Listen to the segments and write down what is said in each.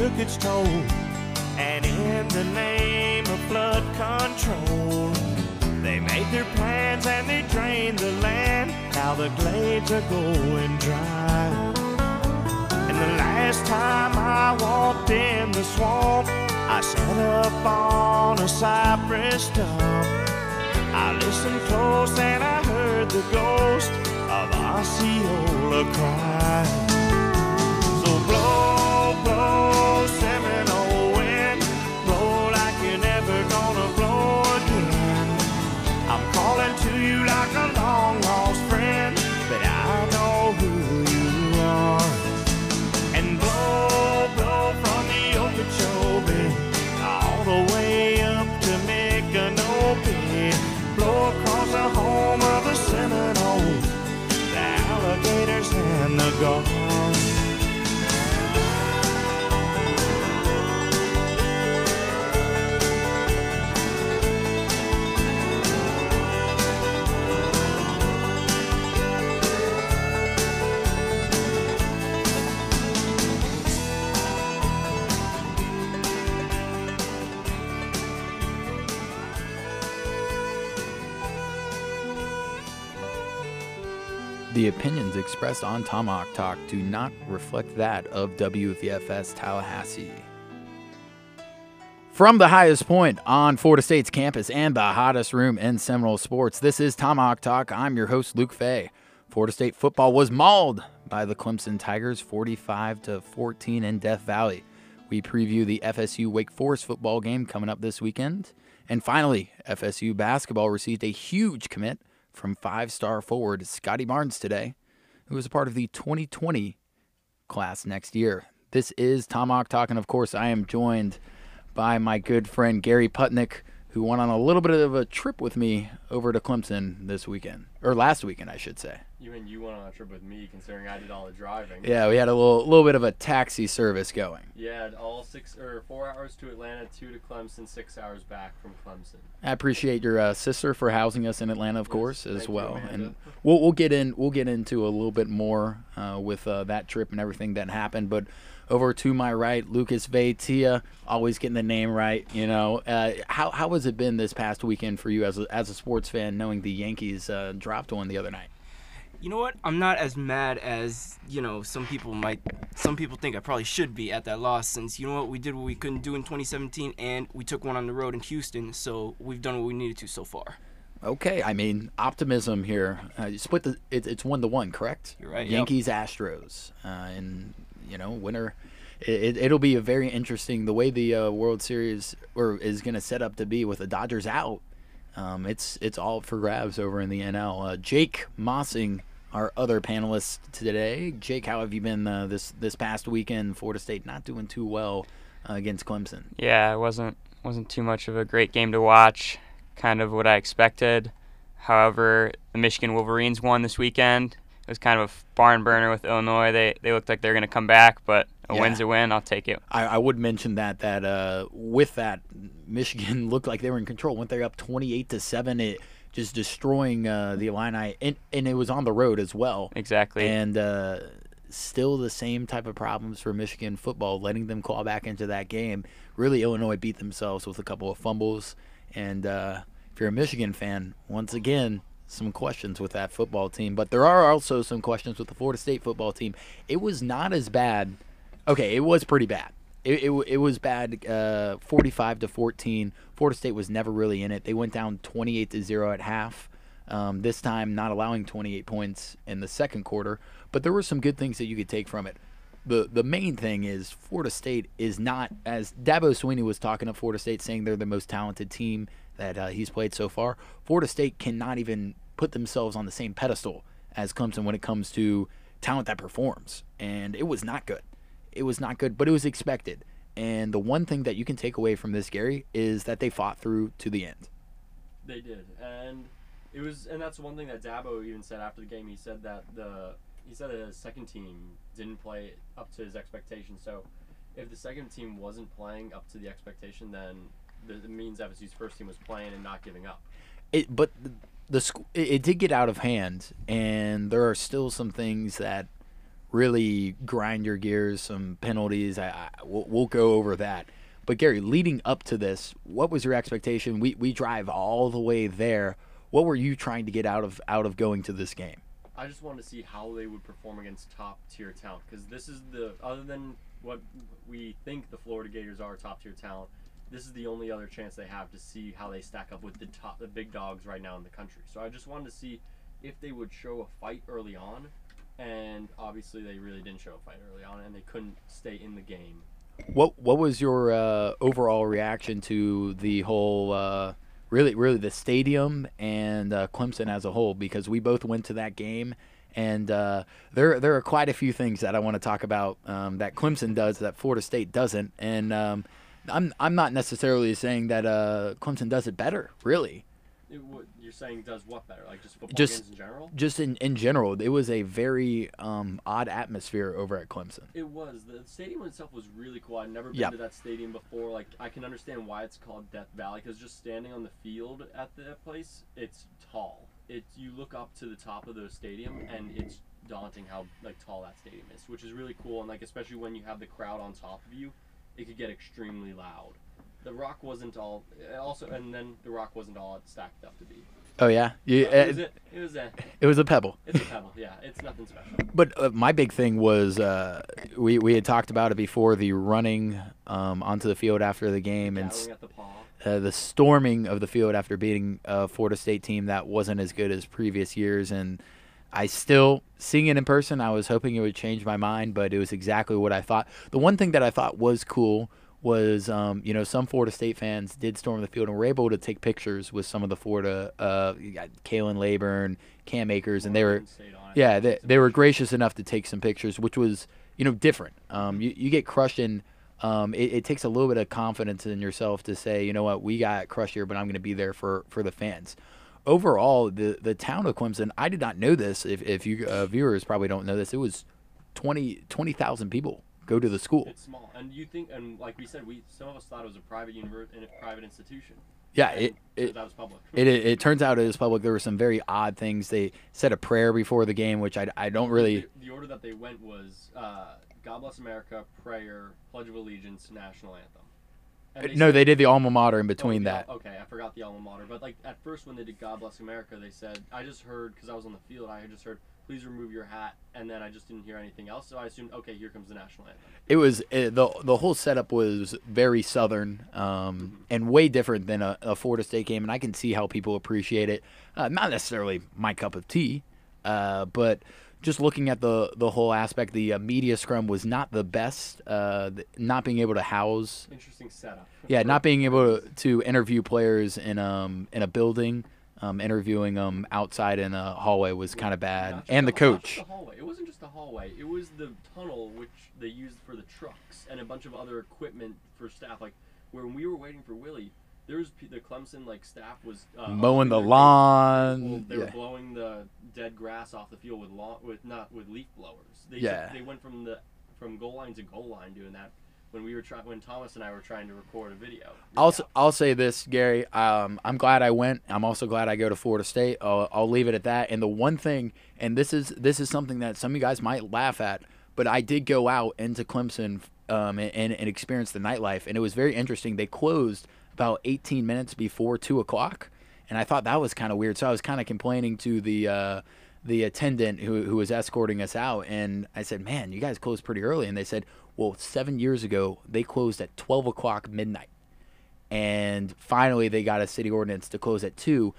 took its toll. And in the name of flood control, they made their plans and they drained the land. Now the glades are going dry. And the last time I walked in the swamp, I sat up on a cypress stump. I listened close and I heard the ghost of Osceola cry. So blow, blow, and opinions expressed on Tomahawk Talk do not reflect that of WVFS Tallahassee. From the highest point on Florida State's campus and the hottest room in Seminole sports, this is Tomahawk Talk. I'm your host, Luke Fay. Florida State football was mauled by the Clemson Tigers 45 to 14 in Death Valley. We preview the FSU Wake Forest football game coming up this weekend. And finally, FSU basketball received a huge commit from five star forward Scottie Barnes today, who is a part of the 2020 class next year. This is Tomahawk Talk, and of course, I am joined by my good friend Gary Putnick, who went on a little bit of a trip with me over to Clemson this weekend, or last weekend, I should say. You you went on a trip with me, considering I did all the driving? Yeah, we had a little little bit of a taxi service going. Yeah, all six or four hours to Atlanta, two to Clemson, six hours back from Clemson. I appreciate your uh, sister for housing us in Atlanta, of Yes, course, as thank you, well. And we'll we'll get in we'll get into a little bit more uh, with uh, that trip and everything that happened. But over to my right, Lucas Vaitia, always getting the name right. You know, uh, how how has it been this past weekend for you as a, as a sports fan, knowing the Yankees uh, dropped one the other night? You know what? I'm not as mad as you know some people might. Some people think I probably should be at that loss, since you know what we did what we couldn't do in 2017, and we took one on the road in Houston. So we've done what we needed to so far. Okay, I mean optimism here. Uh, split the it, it's one to one, correct? You're right, yep. Yankees Astros, uh, and you know winner. It, it, will be a very interesting the way the uh, World Series or is going to set up to be with the Dodgers out. Um, it's it's all for grabs over in the NL. Uh, Jake Mossing, our other panelist today. Jake, how have you been uh, this this past weekend? Florida State not doing too well uh, against Clemson. Yeah, it wasn't wasn't too much of a great game to watch. Kind of what I expected. However, the Michigan Wolverines won this weekend. It was kind of a barn burner with Illinois. They they looked like they were going to come back, but a Yeah. win's a win. I'll take it. I, I would mention that that uh, with that Michigan looked like they were in control. Went they up twenty eight to seven, it just destroying uh, the Illini, and and it was on the road as well. Exactly. And uh, still the same type of problems for Michigan football, letting them claw back into that game. Really, Illinois beat themselves with a couple of fumbles. And uh, if you're a Michigan fan, once again, some questions with that football team. But there are also some questions with the Florida State football team. It was not as bad. Okay, it was pretty bad. It, it, it was bad, uh, 45 to 14. Florida State was never really in it. They went down 28 to zero at half. Um, this time, not allowing 28 points in the second quarter. But there were some good things that you could take from it. The the main thing is Florida State is not as Dabo Swinney was talking of Florida State, saying they're the most talented team that uh, he's played so far. Florida State cannot even put themselves on the same pedestal as Clemson when it comes to talent that performs, and it was not good. It was not good, but it was expected. And the one thing that you can take away from this, Gary, is that they fought through to the end. They did, and it was, and that's one thing that Dabo even said after the game. He said that the he said that his second team didn't play up to his expectations. So, if the second team wasn't playing up to the expectation, then the, it means FSU's first team was playing and not giving up. It, but the, the it, it did get out of hand, and there are still some things that really grind your gears, some penalties. I, I we'll, we'll go over that. But Gary, leading up to this, what was your expectation? We we drive all the way there. What were you trying to get out of out of going to this game? I just wanted to see how they would perform against top tier talent because this is the other than what we think the Florida Gators are top tier talent. This is the only other chance they have to see how they stack up with the top the big dogs right now in the country. So I just wanted to see if they would show a fight early on, and obviously they really didn't show a fight early on, and they couldn't stay in the game. What what was your uh, overall reaction to the whole? Uh, really, really the stadium and uh, Clemson as a whole, because we both went to that game, and uh, there there are quite a few things that I want to talk about um, that Clemson does that Florida State doesn't, and um, I'm I'm not necessarily saying that uh, Clemson does it better, really. It, what you're saying does what better? Like just football Just- games in general? Just in, in general, it was a very um, odd atmosphere over at Clemson. It was. The stadium itself was really cool. I'd never been Yeah. to that stadium before. Like, I can understand why it's called Death Valley because just standing on the field at that place, it's tall. It you look up to the top of the stadium and it's daunting how like tall that stadium is, which is really cool. And like especially when you have the crowd on top of you, it could get extremely loud. The Rock wasn't all. Also, and then the Rock wasn't all it stacked up to be. Oh yeah, you, it was uh, a, it was a, it was a pebble. it's a pebble. Yeah, it's nothing special. But uh, my big thing was uh, we we had talked about it before the running um, onto the field after the game and Gathering at the uh, the storming of the field after beating a Florida State team that wasn't as good as previous years. And I still seeing it in person, I was hoping it would change my mind, but it was exactly what I thought. The one thing that I thought was cool was um, you know some Florida State fans did storm the field and were able to take pictures with some of the Florida uh, you got Khalan Laborn, Cam Akers, and they were Oregon State on it. yeah, they, they were gracious enough to take some pictures, which was you know different. Um, you, you get crushed in. Um, it, it takes a little bit of confidence in yourself to say, you know what, we got crushed here, but I'm going to be there for for the fans. Overall, the the town of Clemson, I did not know this. If if you uh, viewers probably don't know this, it was 20 20,000 people go to the school. It's small, and you think, and like we said, we some of us thought it was a private university, a private institution. Yeah, it it, that was public. it it turns out it was public. There were some very odd things. They said a prayer before the game, which I, I don't really. The, the order that they went was uh, "God Bless America," prayer, Pledge of Allegiance, national anthem. And No, said- they did the alma mater in oh, between the- that. Okay, I forgot the alma mater, but like at first when they did "God Bless America," they said I just heard because I was on the field, I had just heard "Please remove your hat," and then I just didn't hear anything else, so I assumed okay, here comes the national anthem. It was it, the the whole setup was very southern um, and way different than a, a Florida State game, and I can see how people appreciate it. Uh, not necessarily my cup of tea, uh, but just looking at the the whole aspect, the uh, media scrum was not the best. Uh, th- not being able to house, Interesting setup. yeah, not being able to, to interview players in um in a building, um, interviewing them outside in a hallway was kind of bad, and the just coach. the hallway. It wasn't just the hallway. It was the tunnel which they used for the trucks and a bunch of other equipment for staff. Like when we were waiting for Willie, there was the Clemson like staff was uh, Mowing the lawn, they yeah. were blowing the dead grass off the field with lawn with not with leaf blowers. They Yeah. they went from the from goal line to goal line doing that. When we were trying, when Thomas and I were trying to record a video. I'll, Yeah. I'll say this, Gary. Um, I'm glad I went. I'm also glad I go to Florida State. I'll, I'll leave it at that. And the one thing, and this is this is something that some of you guys might laugh at, but I did go out into Clemson um, and, and experience the nightlife, and it was very interesting. They closed about 18 minutes before two o'clock, and I thought that was kind of weird. So I was kind of complaining to the. Uh, the attendant who, who was escorting us out and I said, "Man, you guys closed pretty early." And they said, "Well, seven years ago they closed at 12 o'clock midnight." and finally they got a city ordinance to close at two.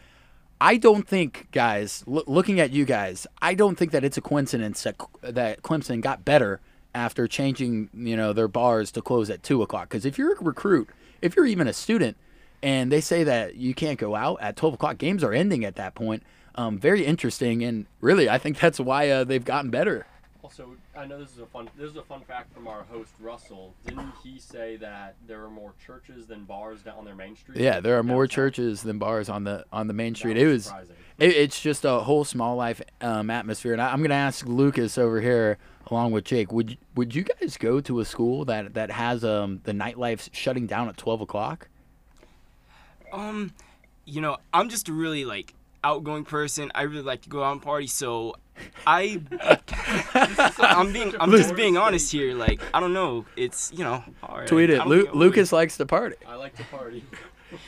I don't think, guys, loo- looking at you guys, I don't think that it's a coincidence that that Clemson got better after changing, you know, their bars to close at two o'clock. Because if you're a recruit, if you're even a student, and they say that you can't go out at twelve o'clock, games are ending at that point. Um, very interesting, and really, I think that's why uh, they've gotten better. Also, I know this is a fun. This is a fun fact from our host Russell. Didn't he say that there are more churches than bars down on their main street? Yeah, there are more Downtown? churches than bars on the on the main That street. It was surprising. it, it's just a whole small life um, atmosphere. And I, I'm going to ask Lucas over here, along with Jake, would you, would you guys go to a school that that has um, the nightlife shutting down at 12 o'clock? Um, you know, I'm just a really like outgoing person. I really like to go out and party, so I I'm being I'm just being honest here. Like I don't know. It's you know. all right, Tweet it. Lu- think I Lucas likes to party. I like to party.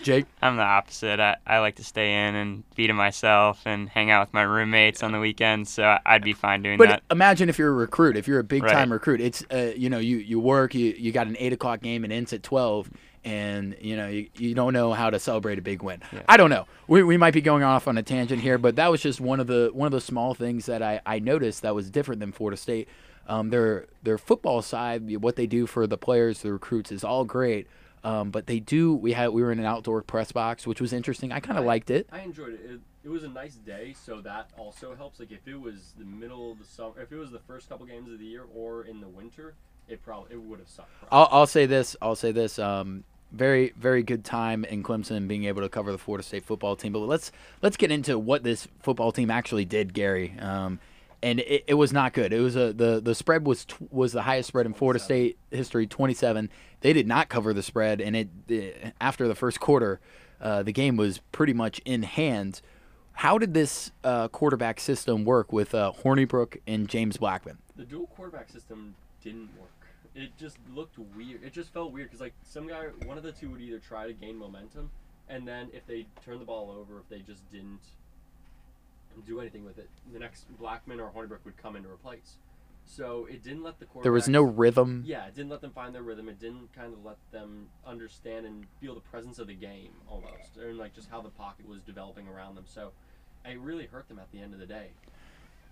Jake, I'm the opposite. I, I like to stay in and be to myself and hang out with my roommates on the weekends. So I- I'd be fine doing but that. But imagine if you're a recruit, if you're a big time Right. recruit, it's uh, you know you you work, you you got an eight o'clock game and ends at twelve, and you know you, you don't know how to celebrate a big win. I don't know. We, we might be going off on a tangent here, but that was just one of the one of the small things that I, I noticed that was different than Florida State. Um, their their football side, what they do for the players, the recruits, is all great. Um, but they do. We had we were in an outdoor press box, which was interesting. I kind of liked it. I enjoyed it. it. It was a nice day, so that also helps. Like if it was the middle of the summer, if it was the first couple games of the year or in the winter, it probably it would have sucked. I'll, I'll say this. I'll say this. Um, very very good time in Clemson being able to cover the Florida State football team. But let's let's get into what this football team actually did, Gary. Um, and it, it was not good. It was a the the spread was was the highest spread in Florida State history, 27. They did not cover the spread, and it eh, after the first quarter, uh, the game was pretty much in hand. How did this uh, quarterback system work with uh, Hornibrook and James Blackman? the dual quarterback system didn't work. It just looked weird. It just felt weird because like some guy, one of the two would either try to gain momentum, and then if they turned the ball over, if they just didn't do anything with it, the next Blackman or Hornibrook would come in to replace. So it didn't let the quarterback. There was no rhythm. Yeah, it didn't let them find their rhythm. It didn't kind of let them understand and feel the presence of the game almost, and like just how the pocket was developing around them. So it really hurt them at the end of the day.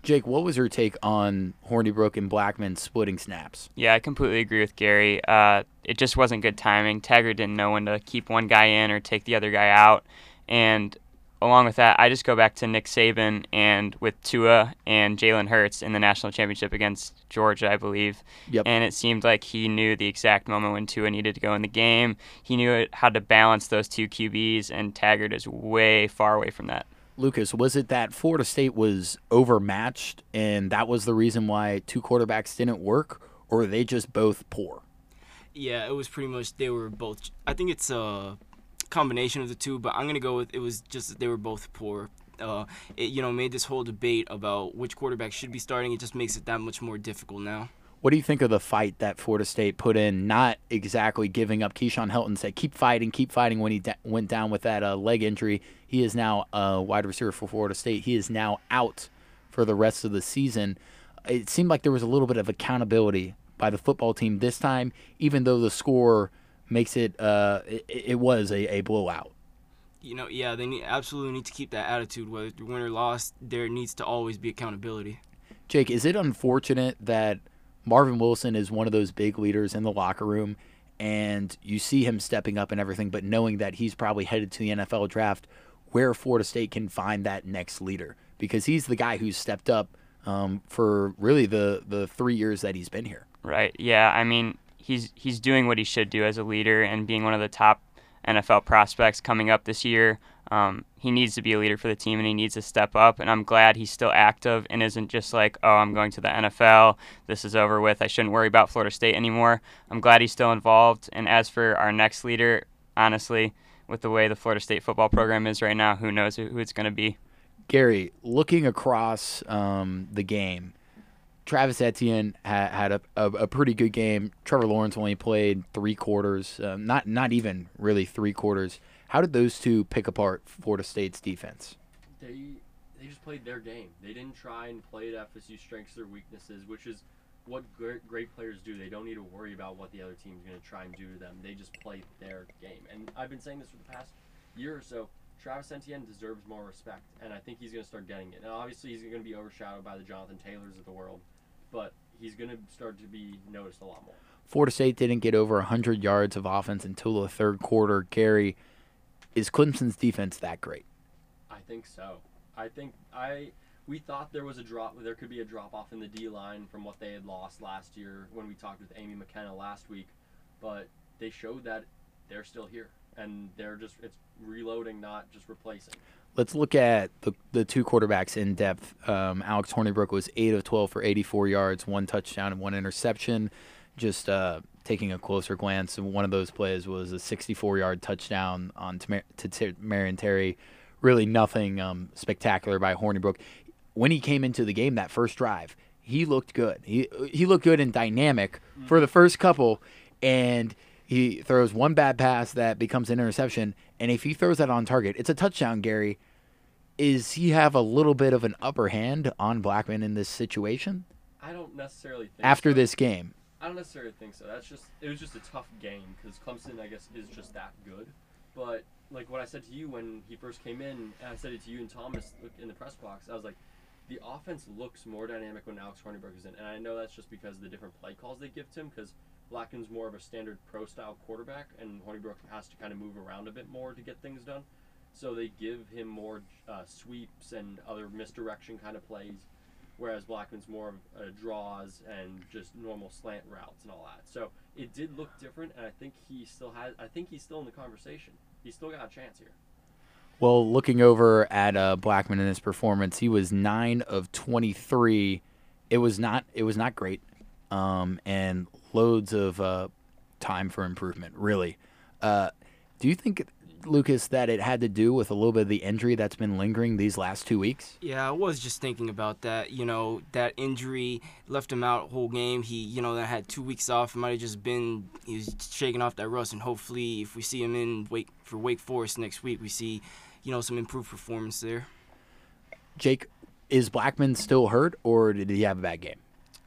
Jake, what was your take on Hornibrook and Blackman splitting snaps? Yeah, I completely agree with Gary. Uh, it just wasn't good timing. Taggart didn't know when to keep one guy in or take the other guy out. And along with that, I just go back to Nick Saban and with Tua and Jalen Hurts in the national championship against Georgia, I believe. Yep. And it seemed like he knew the exact moment when Tua needed to go in the game. He knew how to balance those two QBs, and Taggart is way far away from that. Lucas, was it that Florida State was overmatched and that was the reason why two quarterbacks didn't work, or were they just both poor? Yeah, it was pretty much they were both. I think it's a combination of the two, but I'm gonna go with it was just they were both poor. Uh, it you know made this whole debate about which quarterback should be starting. It just makes it that much more difficult now. What do you think of the fight that Florida State put in, not exactly giving up? Keyshawn Helton said, keep fighting, keep fighting when he da- went down with that uh, leg injury. He is now a wide receiver for Florida State. He is now out for the rest of the season. It seemed like there was a little bit of accountability by the football team this time, even though the score makes it, uh, it, it was a, a blowout. You know, yeah, they need, absolutely need to keep that attitude. Whether you win or lost, there needs to always be accountability. Jake, is it unfortunate that Marvin Wilson is one of those big leaders in the locker room and you see him stepping up and everything, but knowing that he's probably headed to the NFL draft, where Florida State can find that next leader? Because he's the guy who's stepped up um, for really the, the three years that he's been here. Right. Yeah. I mean, he's he's doing what he should do as a leader and being one of the top NFL prospects coming up this year. Um, he needs to be a leader for the team and he needs to step up. And I'm glad he's still active and isn't just like, oh, I'm going to the NFL. This is over with. I shouldn't worry about Florida State anymore. I'm glad he's still involved. And as for our next leader, honestly, with the way the Florida State football program is right now, who knows who, it's going to be. Gary, looking across um, the game, Travis Etienne ha- had a, a, a pretty good game. Trevor Lawrence only played three quarters, um, not not even really three quarters. How did those two pick apart Florida State's defense? They they just played their game. They didn't try and play to FSU strengths or weaknesses, which is what great, great players do. They don't need to worry about what the other team's going to try and do to them. They just play their game. And I've been saying this for the past year or so. Travis Etienne deserves more respect, and I think he's going to start getting it. And obviously, he's going to be overshadowed by the Jonathan Taylors of the world, but he's going to start to be noticed a lot more. Florida State didn't get over 100 yards of offense until the third quarter. Gary, is Clemson's defense that great? I think so. I think I we thought there was a drop there could be a drop off in the D line from what they had lost last year when we talked with Amy McKenna last week, but they showed that they're still here and they're just it's reloading not just replacing. Let's look at the, the two quarterbacks in depth. Um, Alex Hornibrook was 8 of 12 for 84 yards, one touchdown, and one interception. Just uh, taking a closer glance, one of those plays was a 64 yard touchdown on Tamar- to T- Marion Terry. Really nothing um, spectacular by Hornibrook. when he came into the game that first drive, he looked good. He he looked good and dynamic for the first couple, and he throws one bad pass that becomes an interception. And if he throws that on target, it's a touchdown. Gary, is he have a little bit of an upper hand on Blackman in this situation I don't necessarily think after so. this game? I don't necessarily think so. That's just it was just a tough game because Clemson, I guess, is just that good. But like what I said to you when he first came in, and I said it to you and Thomas in the press box. I was like, the offense looks more dynamic when Alex Hornibrook is in, and I know that's just because of the different play calls they give to him. Because Blackman's more of a standard pro style quarterback, and Hornibrook has to kind of move around a bit more to get things done. So they give him more uh, sweeps and other misdirection kind of plays whereas Blackman's more of uh, draws and just normal slant routes and all that. So it did look different, and I think he still has. I think he's still in the conversation. He's still got a chance here. Well, looking over at uh, Blackman in his performance, he was nine of twenty-three. It was not. It was not great, um, and loads of uh, time for improvement. Really. Uh, do you think, Lucas, that it had to do with a little bit of the injury that's been lingering these last two weeks? Yeah, I was just thinking about that. You know, that injury left him out whole game. He, you know, that had two weeks off. It might have just been he was shaking off that rust, and hopefully, if we see him in Wake for Wake Forest next week, we see, you know, some improved performance there. Jake, is Blackman still hurt, or did he have a bad game?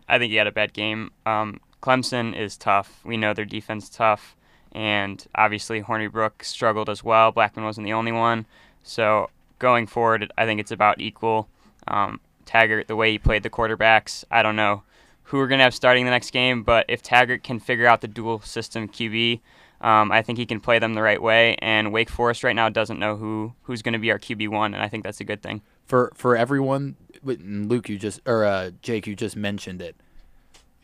I think he had a bad game. Um, Clemson is tough. We know their defense is tough, and obviously Hornibrook struggled as well. Blackman wasn't the only one. So going forward, I think it's about equal. Um, Taggart, the way he played the quarterbacks, I don't know who we're going to have starting the next game, but if Taggart can figure out the dual system QB, um, I think he can play them the right way. And Wake Forest right now doesn't know who who's going to be our QB one, and I think that's a good thing. for for everyone Luke you just or uh, Jake you just mentioned it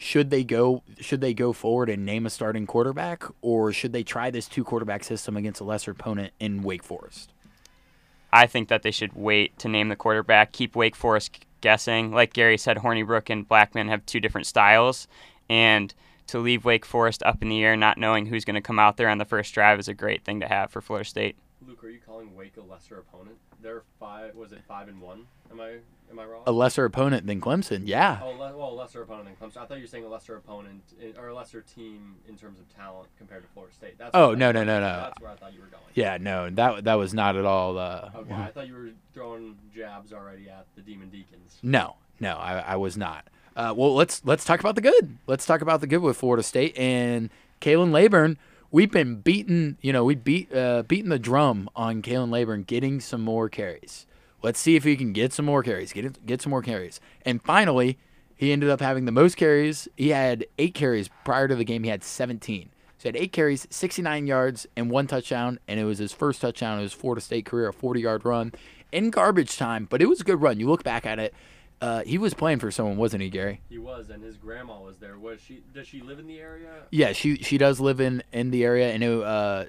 should they go should they go forward and name a starting quarterback or should they try this two quarterback system against a lesser opponent in Wake Forest I think that they should wait to name the quarterback, keep Wake Forest guessing. Like Gary said, Hornibrook and Blackman have two different styles, and to leave Wake Forest up in the air, not knowing who's going to come out there on the first drive, is a great thing to have for Florida State. Luke, are you calling Wake a lesser opponent? They're five. Was it five and one? Am I am I wrong? a lesser opponent than Clemson yeah Oh, le- well, lesser opponent than Clemson. I thought you were saying a lesser opponent in, or a lesser team in terms of talent compared to Florida State. That's Oh, no, no, no, no. That's where I thought you were going. yeah no that that was not at all uh, Okay, I thought you were throwing jabs already at the Demon Deacons. No, no, I, I was not. Uh, well, let's let's talk about the good. Let's talk about the good with Florida State and Khalan Laborn. We've been beating, you know, we beat uh, beating the drum on Khalan Laborn getting some more carries. Let's see if he can get some more carries. Get get some more carries. And finally, he ended up having the most carries. He had eight carries prior to the game. He had 17. So he had eight carries, 69 yards, and one touchdown. And it was his first touchdown of his Florida State career, a 40 yard run in garbage time. But it was a good run. You look back at it. Uh, he was playing for someone, wasn't he, Gary? He was, and his grandma was there. Was she? Does she live in the area? Yeah, she she does live in in the area, and it, uh,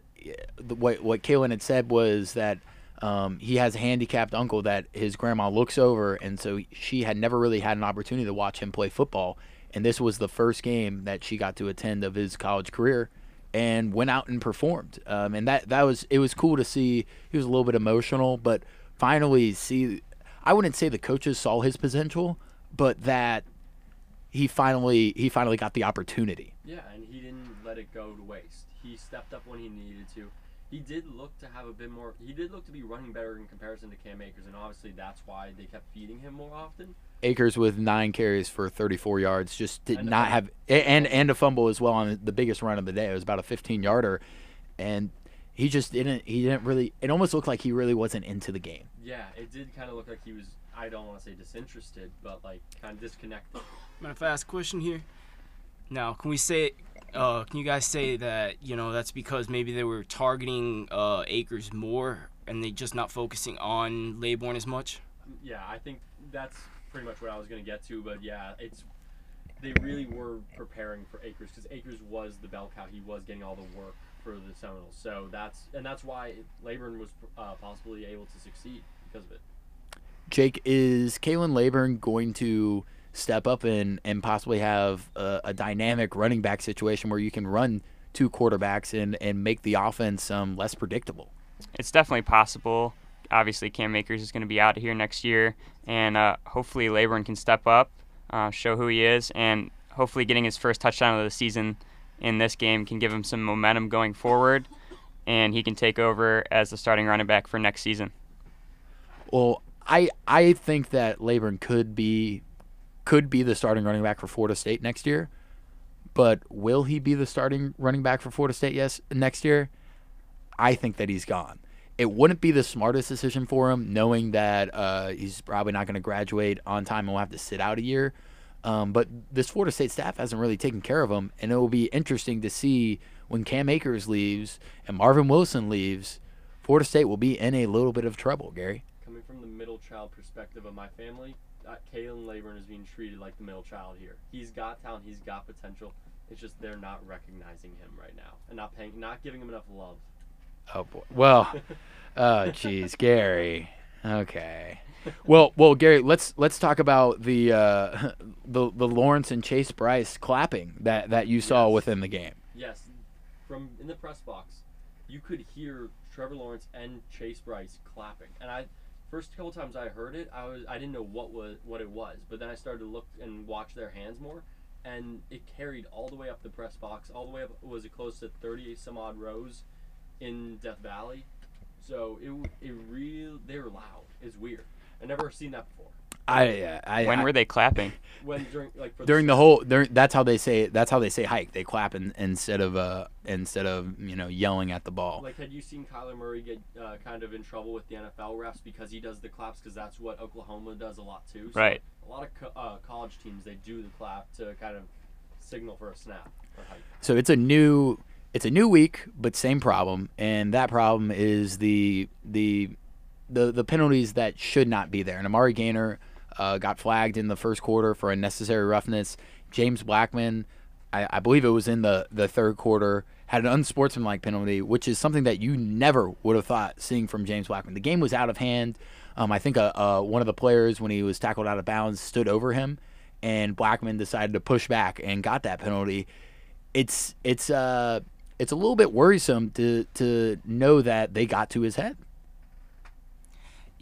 the, what what Khalan had said was that um, he has a handicapped uncle that his grandma looks over, and so she had never really had an opportunity to watch him play football, and this was the first game that she got to attend of his college career, and went out and performed, um, and that that was it was cool to see. He was a little bit emotional, but finally see, I wouldn't say the coaches saw his potential, but that he finally he finally got the opportunity. Yeah, and he didn't let it go to waste. He stepped up when he needed to. He did look to have a bit more. He did look to be running better in comparison to Cam Akers, and obviously that's why they kept feeding him more often. Akers with nine carries for 34 yards just did And not have and and a fumble as well on the biggest run of the day. It was about a 15 yarder, and he just didn't he didn't really. It almost looked like he really wasn't into the game. Yeah, it did kind of look like he was. I don't want to say disinterested, but like kind of disconnected. Mind if I ask a question here? Now, can we say, uh, can you guys say that you know that's because maybe they were targeting uh, Akers more and they just not focusing on Laborn as much? Yeah, I think that's pretty much what I was gonna get to. But yeah, it's they really were preparing for Akers because Akers was the bell cow. He was getting all the work for the Seminoles. So that's and that's why Laborn was uh, possibly able to succeed because of it. Jake is Khalan Laborn going to step up and and possibly have a, a dynamic running back situation where you can run two quarterbacks and and make the offense um, less predictable. It's definitely possible. obviously Cam Akers is going to be out here next year, and uh, hopefully Laborn can step up, uh, show who he is, and hopefully getting his first touchdown of the season in this game can give him some momentum going forward, and he can take over as the starting running back for next season. Well, I I think that Laborn could be could be the starting running back for Florida State next year, but will he be the starting running back for Florida State yes next year? I think that he's gone. It wouldn't be the smartest decision for him, knowing that uh, he's probably not going to graduate on time and will have to sit out a year. Um, but this Florida State staff hasn't really taken care of him, and it will be interesting to see when Cam Akers leaves and Marvin Wilson leaves. Florida State will be in a little bit of trouble, Gary. Coming from the middle child perspective of my family, uh, Khalan Laborn is being treated like the middle child here. He's got talent, he's got potential. It's just they're not recognizing him right now and not paying, not giving him enough love. Oh boy. Well, oh jeez, Gary. Okay. Well, well, Gary, let's let's talk about the uh, the the Lawrence and Chase Brice clapping that that you saw Yes. within the game. Yes, from in the press box, you could hear Trevor Lawrence and Chase Brice clapping. And I, first couple times I heard it, I was I didn't know what was what it was. But then I started to look and watch their hands more, and it carried all the way up the press box, all the way up. Was it close to thirty some odd rows in Death Valley? So it it real they were loud. It's weird. I never seen that before. I uh, I When I- were they clapping? When during like for during the whole during, that's how they say that's how they say hike. They clap in, instead of uh instead of you know yelling at the ball. Like, had you seen Kyler Murray get uh, kind of in trouble with the NFL refs because he does the claps? Because that's what Oklahoma does a lot too. So Right. A lot of co- uh, college teams they do the clap to kind of signal for a snap. So it's a new it's a new week, but same problem, and that problem is the the the the penalties that should not be there. And Amari Gainer uh, got flagged in the first quarter for unnecessary roughness. James Blackman, I, I believe it was in the the third quarter, had an unsportsmanlike penalty, which is something that you never would have thought seeing from James Blackman. The game was out of hand. Um, I think uh, uh, one of the players, when he was tackled out of bounds, stood over him, and Blackman decided to push back and got that penalty it's it's uh it's a little bit worrisome to to know that they got to his head.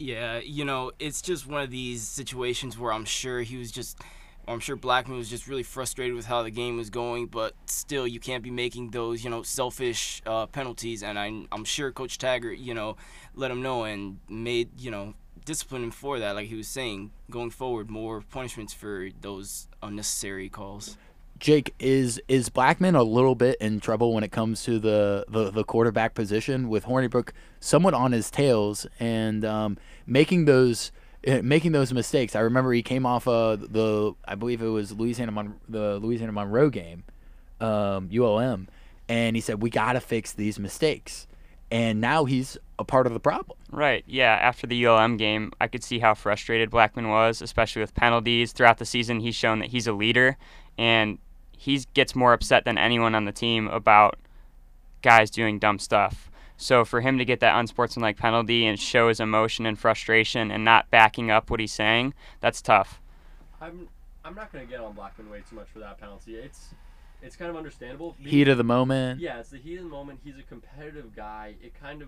Yeah, you know, it's just one of these situations where I'm sure he was just, I'm sure Blackman was just really frustrated with how the game was going, but still, you can't be making those, you know, selfish uh, penalties. And I, I'm sure Coach Taggart, you know, let him know and made, you know, discipline him for that. Like he was saying, going forward, more punishments for those unnecessary calls. Jake is is Blackman a little bit in trouble when it comes to the the, the quarterback position with Hornibrook somewhat on his tails and um, making those uh, making those mistakes. I remember he came off uh, the I believe it was Louisiana Mon- the Louisiana Monroe game, um, ULM, and he said we got to fix these mistakes. And now he's a part of the problem. Right. Yeah. After the ULM game, I could see how frustrated Blackman was, especially with penalties. Throughout the season, he's shown that he's a leader, and he gets more upset than anyone on the team about guys doing dumb stuff. So for him to get that unsportsmanlike penalty and show his emotion and frustration and not backing up what he's saying, that's tough. I'm I'm not gonna get on Blackman way too much for that penalty. It's it's kind of understandable. Heat of the moment. Yeah, it's the heat of the moment. He's a competitive guy. It kind of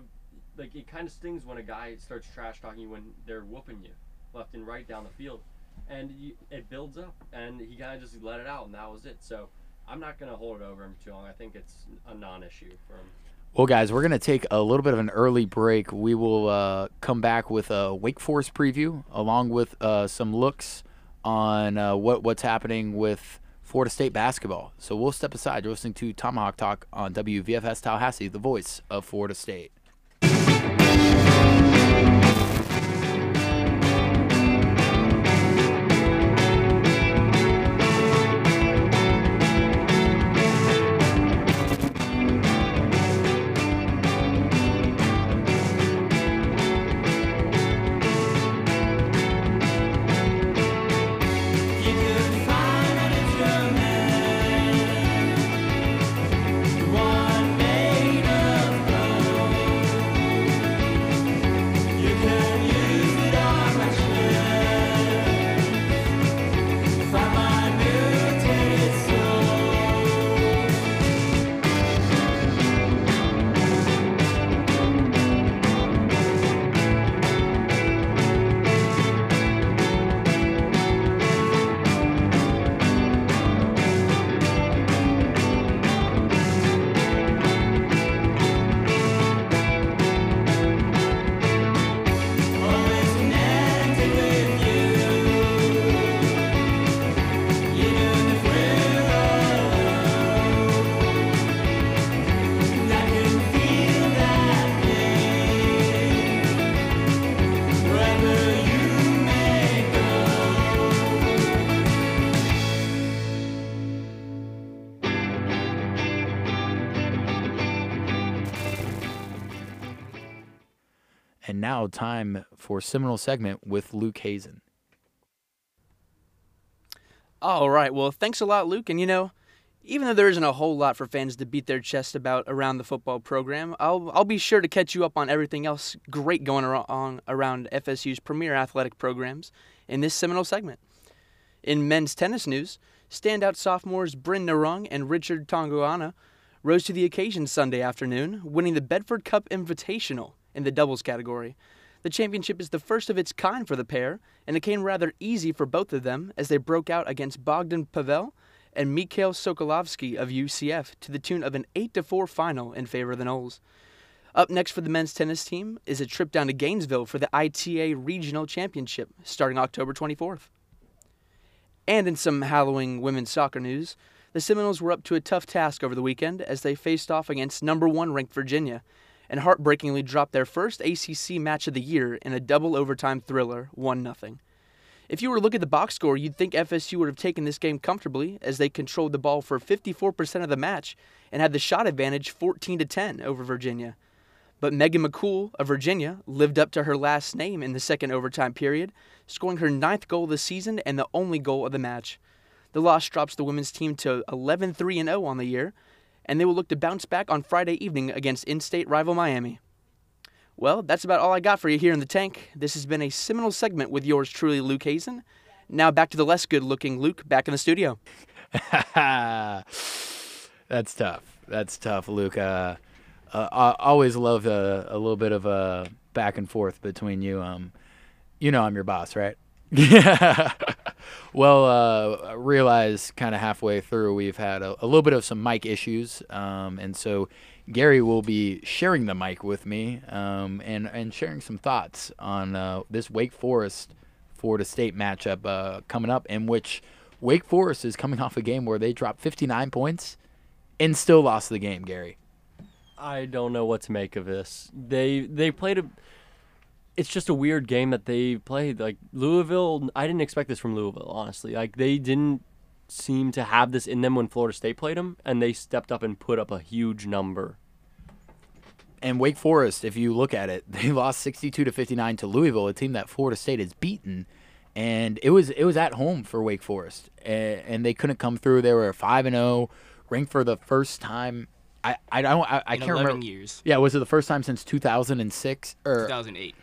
like it kind of stings when a guy starts trash talking you when they're whooping you left and right down the field, and you, it builds up. And he kind of just let it out, and that was it. So I'm not gonna hold it over him too long. I think it's a non-issue for him. Well, guys, we're going to take a little bit of an early break. We will uh, come back with a Wake Forest preview along with uh, some looks on uh, what what's happening with Florida State basketball. So we'll step aside. You're listening to Tomahawk Talk on WVFS Tallahassee, the voice of Florida State. Now, time for Seminole segment with Luke Hazen. All right. Well, thanks a lot, Luke. And you know, even though there isn't a whole lot for fans to beat their chest about around the football program, I'll I'll be sure to catch you up on everything else great going on around FSU's premier athletic programs in this Seminole segment. In men's tennis news, standout sophomores Bryn Narung and Richard Thongoana rose to the occasion Sunday afternoon, winning the Bedford Cup Invitational in the doubles category. The championship is the first of its kind for the pair, and it came rather easy for both of them as they broke out against Bogdan Pavel and Mikhail Sokolovsky of UCF to the tune of an 8 4 final in favor of the Noles. Up next for the men's tennis team is a trip down to Gainesville for the ITA Regional Championship starting October 24th. And in some hallowing women's soccer news, the Seminoles were up to a tough task over the weekend as they faced off against number one ranked Virginia and heartbreakingly dropped their first ACC match of the year in a double overtime thriller, 1 0. If you were to look at the box score, you'd think FSU would have taken this game comfortably as they controlled the ball for 54% of the match and had the shot advantage 14 to 10 over Virginia. But Meghan McCool of Virginia lived up to her last name in the second overtime period, scoring her ninth goal of the season and the only goal of the match. The loss drops the women's team to 11 3 0 on the year, and they will look to bounce back on Friday evening against in state rival Miami. Well, that's about all I got for you here in the tank. This has been a Seminole segment with yours truly, Luke Hazen. Now back to the less good looking Luke back in the studio. That's tough. That's tough, Luke. Uh, uh, I always love a, a, little bit of a back and forth between you. Um, you know I'm your boss, right? Yeah. well, uh, realize kind of halfway through we've had a, a, little bit of some mic issues, um, and so Gary will be sharing the mic with me um, and and sharing some thoughts on uh, this Wake Forest Florida State matchup uh, coming up, in which Wake Forest is coming off a game where they dropped 59 points and still lost the game. Gary, I don't know what to make of this. They they played a it's just a weird game that they played. Like Louisville, I didn't expect this from Louisville, honestly. Like they didn't seem to have this in them when Florida State played them, and they stepped up and put up a huge number. And Wake Forest, if you look at it, they lost 62 to 59 to Louisville, a team that Florida State has beaten, and it was it was at home for Wake Forest, and, and they couldn't come through. They were 5 and 0, ranked for the first time I I don't I, I can't remember years. Yeah, was it the first time since 2006 or 2008?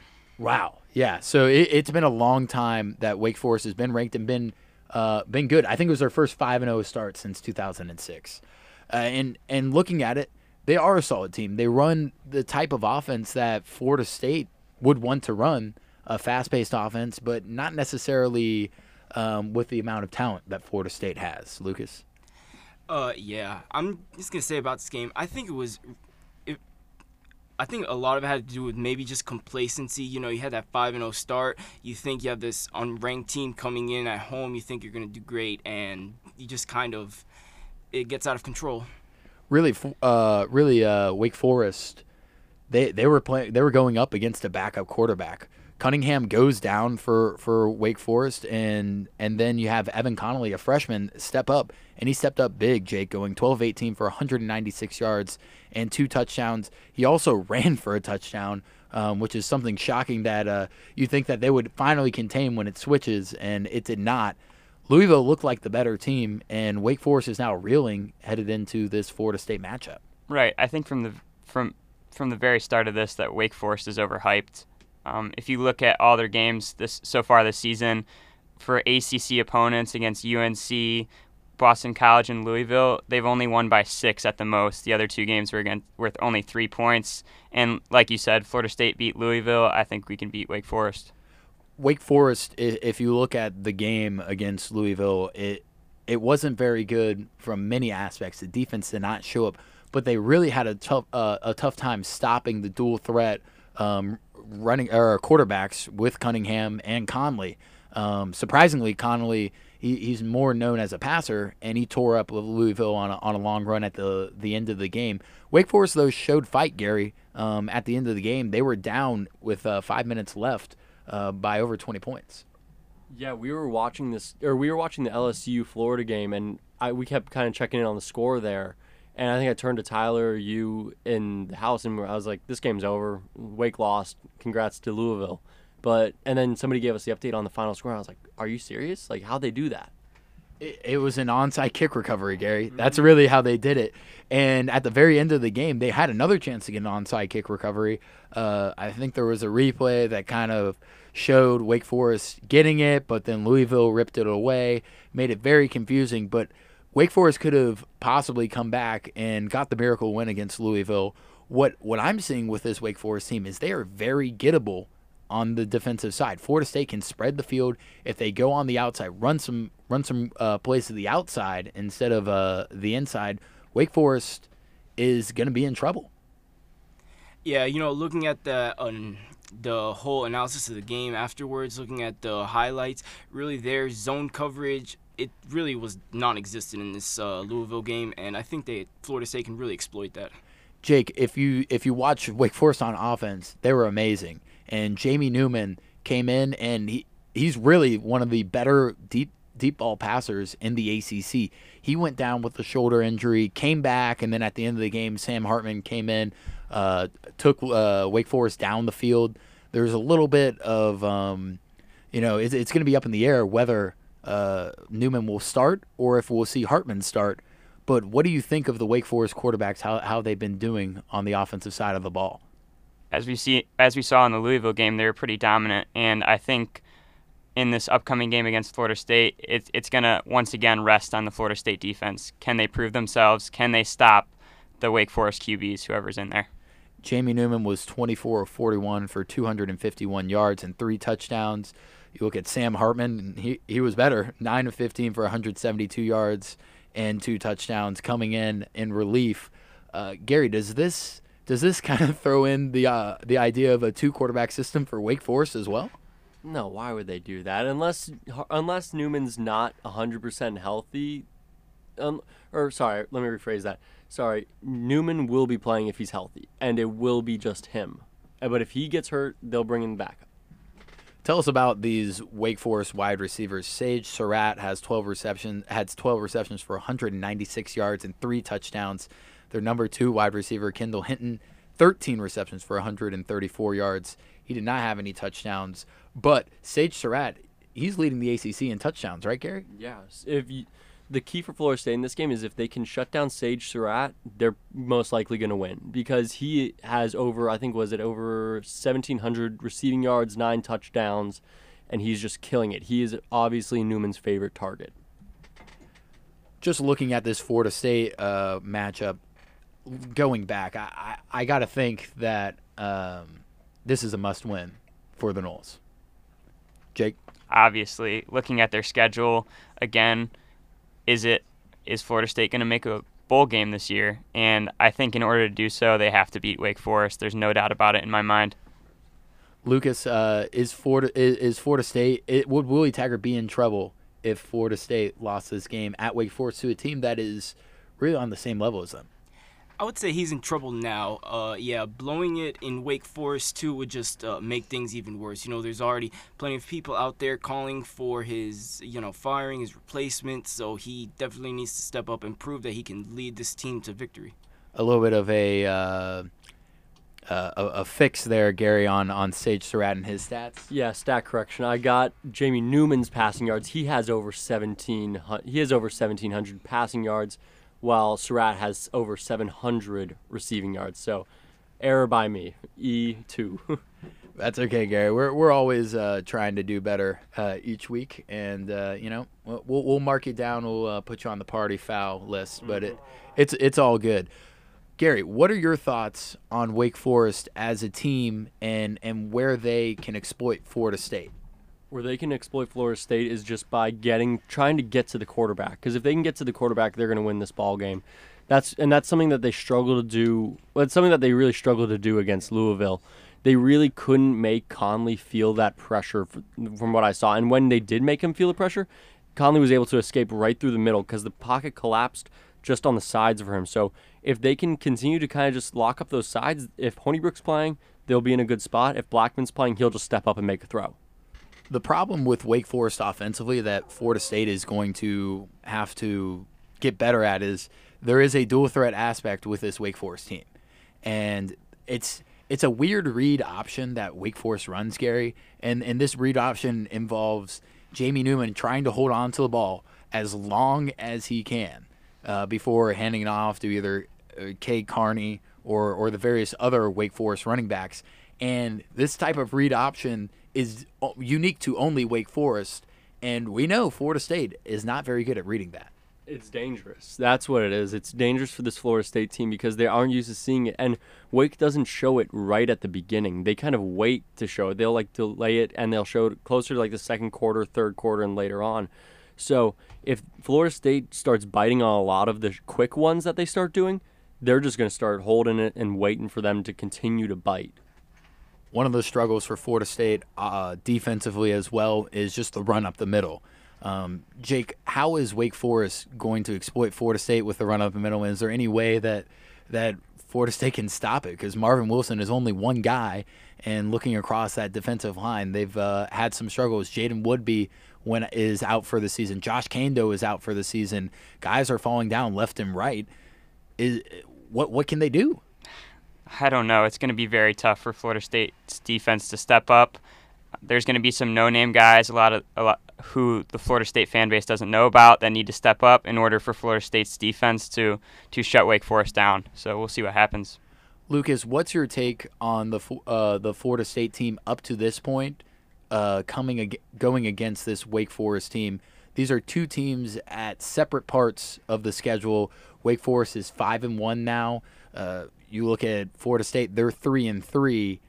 Wow. Yeah. So it, has been a long time that Wake Forest has been ranked and been uh, been good. I think it was their first five and zero start since 2006. Uh, and and looking at it, they are a solid team. They run the type of offense that Florida State would want to run, a fast-paced offense, but not necessarily um, with the amount of talent that Florida State has. Lucas. Uh, yeah. I'm just gonna say about this game. I think it was I think a lot of it had to do with maybe just complacency. You know, you had that 5 0 start. You think you have this unranked team coming in at home. You think you're going to do great, and you just kind of, it gets out of control. Really, uh, really, uh, Wake Forest, they, they were playing, they were going up against a backup quarterback. Cunningham goes down for, for Wake Forest, and and then you have Evan Conley, a freshman, step up, and he stepped up big. Jake going 12-18 for 196 yards and two touchdowns. He also ran for a touchdown, um, which is something shocking that uh, you think that they would finally contain when it switches, and it did not. Louisville looked like the better team, and Wake Forest is now reeling headed into this Florida State matchup. Right. I think from the from from the very start of this that Wake Forest is overhyped. Um, if you look at all their games this so far this season, for ACC opponents against UNC, Boston College, and Louisville, they've only won by six at the most. The other two games were against, worth only three points. And like you said, Florida State beat Louisville. I think we can beat Wake Forest. Wake Forest, if you look at the game against Louisville, it it wasn't very good from many aspects. The defense did not show up, but they really had a tough uh, a tough time stopping the dual threat um, running or quarterbacks with Cunningham and Conley. Um, surprisingly, Conley he, he's more known as a passer, and he tore up Louisville on a, on a long run at the the end of the game. Wake Forest though showed fight, Gary. Um, at the end of the game, they were down with uh, five minutes left uh, by over 20 points. Yeah, we were watching this, or we were watching the LSU Florida game, and I, we kept kind of checking in on the score there. And I think I turned to Tyler, you in the house, and I was like, "This game's over. Wake lost. Congrats to Louisville." But and then somebody gave us the update on the final score. And I was like, "Are you serious? Like, how'd they do that?" It, it was an onside kick recovery, Gary. That's really how they did it. And at the very end of the game, they had another chance to get an onside kick recovery. Uh, I think there was a replay that kind of showed Wake Forest getting it, but then Louisville ripped it away, made it very confusing. But Wake Forest could have possibly come back and got the miracle win against Louisville. What what I'm seeing with this Wake Forest team is they are very gettable on the defensive side. Florida State can spread the field if they go on the outside, run some run some uh, plays to the outside instead of uh, the inside. Wake Forest is going to be in trouble. Yeah, you know, looking at the um, the whole analysis of the game afterwards, looking at the highlights, really their zone coverage, it really was non-existent in this uh, Louisville game, and I think they Florida State can really exploit that. Jake, if you if you watch Wake Forest on offense, they were amazing. And Jamie Newman came in and he he's really one of the better deep deep ball passers in the ACC. He went down with a shoulder injury, came back, and then at the end of the game, Sam Hartman came in, uh, took uh, Wake Forest down the field. There's a little bit of, um, you know, it's, it's going to be up in the air whether uh, Newman will start or if we'll see Hartman start. But what do you think of the Wake Forest quarterbacks? How how they've been doing on the offensive side of the ball? As we see, as we saw in the Louisville game, they were pretty dominant, and I think in this upcoming game against Florida State, it, it's going to once again rest on the Florida State defense. Can they prove themselves? Can they stop the Wake Forest QBs, whoever's in there? Jamie Newman was 24 of 41 for 251 yards and three touchdowns. You look at Sam Hartman, he, he was better, 9 of 15 for 172 yards and two touchdowns coming in in relief. Uh, Gary, does this does this kind of throw in the uh, the idea of a two quarterback system for Wake Forest as well? No, why would they do that? Unless unless Newman's not 100% healthy. Um, or sorry, let me rephrase that. Sorry, Newman will be playing if he's healthy, and it will be just him. Uh, but if he gets hurt, they'll bring him back. Tell us about these Wake Forest wide receivers. Sage Surratt has 12 receptions, had 12 receptions for 196 yards and three touchdowns. Their number two wide receiver, Kendall Hinton, 13 receptions for 134 yards. He did not have any touchdowns, but Sage Surratt, he's leading the ACC in touchdowns, right, Gary? Yes. If you, the key for Florida State in this game is if they can shut down Sage Surratt, they're most likely going to win because he has over, I think, was it over 1,700 receiving yards, nine touchdowns, and he's just killing it. He is obviously Newman's favorite target. Just looking at this Florida State uh, matchup, going back, I, I, I got to think that um, this is a must win for the Noles. Jake? Obviously, looking at their schedule, again, is it is Florida State going to make a bowl game this year? And I think in order to do so, they have to beat Wake Forest. There's no doubt about it in my mind. Lucas, uh, is Florida is, is Florida State? It, would Willie Taggart be in trouble if Florida State lost this game at Wake Forest to a team that is really on the same level as them? I would say he's in trouble now. Uh, yeah, blowing it in Wake Forest too would just uh, make things even worse. You know, there's already plenty of people out there calling for his, you know, firing, his replacement. So he definitely needs to step up and prove that he can lead this team to victory. A little bit of a uh, uh a, a, fix there, Gary, on on Sage Surratt and his stats. Yeah, stat correction. I got Jamie Newman's passing yards. He has over 17. He has over 1,700 passing yards while Surratt has over 700 receiving yards. So, error by me. E2. That's okay, Gary. We're we're always uh, trying to do better uh, each week, and uh, you know we'll we'll mark you down. We'll uh, put you on the party foul list, but it it's it's all good. Gary, what are your thoughts on Wake Forest as a team and and where they can exploit Florida State? Where they can exploit Florida State is just by getting trying to get to the quarterback. Because if they can get to the quarterback, they're going to win this ball game. That's and that's something that they struggle to do. It's something that they really struggle to do against Louisville. They really couldn't make Conley feel that pressure from what I saw. And when they did make him feel the pressure, Conley was able to escape right through the middle because the pocket collapsed just on the sides for him. So if they can continue to kind of just lock up those sides, if Hornibrook's playing, they'll be in a good spot. If Blackman's playing, he'll just step up and make a throw the problem with Wake Forest offensively that Florida State is going to have to get better at is there is a dual threat aspect with this Wake Forest team, and it's it's a weird read option that Wake Forest runs, Gary, and and this read option involves Jamie Newman trying to hold on to the ball as long as he can uh, before handing it off to either uh, Cade Carney or or the various other Wake Forest running backs. And this type of read option is unique to only Wake Forest, and we know Florida State is not very good at reading that. It's dangerous. That's what it is. It's dangerous for this Florida State team because they aren't used to seeing it, and Wake doesn't show it right at the beginning. They kind of wait to show it. They'll like delay it, and they'll show it closer to like the second quarter, third quarter, and later on. So if Florida State starts biting on a lot of the quick ones that they start doing, they're just going to start holding it and waiting for them to continue to bite. One of the struggles for Florida State uh, defensively as well is just the run up the middle. Um, Jake, how is Wake Forest going to exploit Florida State with the run up the middle? And is there any way that that Florida State can stop it? Because Marvin Wilson is only one guy, and looking across that defensive line, they've uh, had some struggles. Jaiden Woodbey when is out for the season. Josh Kaindoh is out for the season. Guys are falling down left and right. Is what what can they do? I don't know. It's going to be very tough for Florida State's defense to step up. There's going to be some no-name guys, a lot of a lot who the Florida State fan base doesn't know about that need to step up in order for Florida State's defense to to shut Wake Forest down. So we'll see what happens. Lucas, what's your take on the uh, the Florida State team up to this point, uh, coming ag- going against this Wake Forest team? These are two teams at separate parts of the schedule. Wake Forest is five and one now. Uh, you look at Florida State; they're three and three.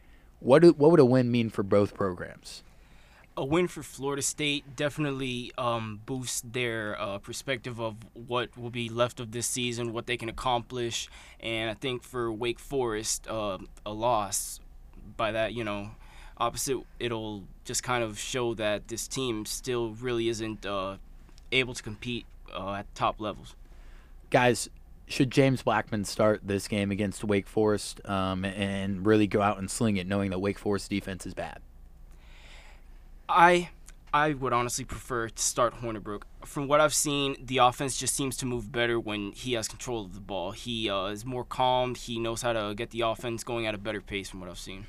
What do, what would a win mean for both programs? a win for Florida State definitely um, boosts their uh, perspective of what will be left of this season, what they can accomplish, and I think for Wake Forest, uh, a loss by that, you know, opposite, it'll just kind of show that this team still really isn't uh, able to compete uh, at top levels. Guys, should James Blackman start this game against Wake Forest um, and really go out and sling it, knowing that Wake Forest defense is bad? I I would honestly prefer to start Hornibrook. From what I've seen, the offense just seems to move better when he has control of the ball. He uh, is more calm. He knows how to get the offense going at a better pace from what I've seen.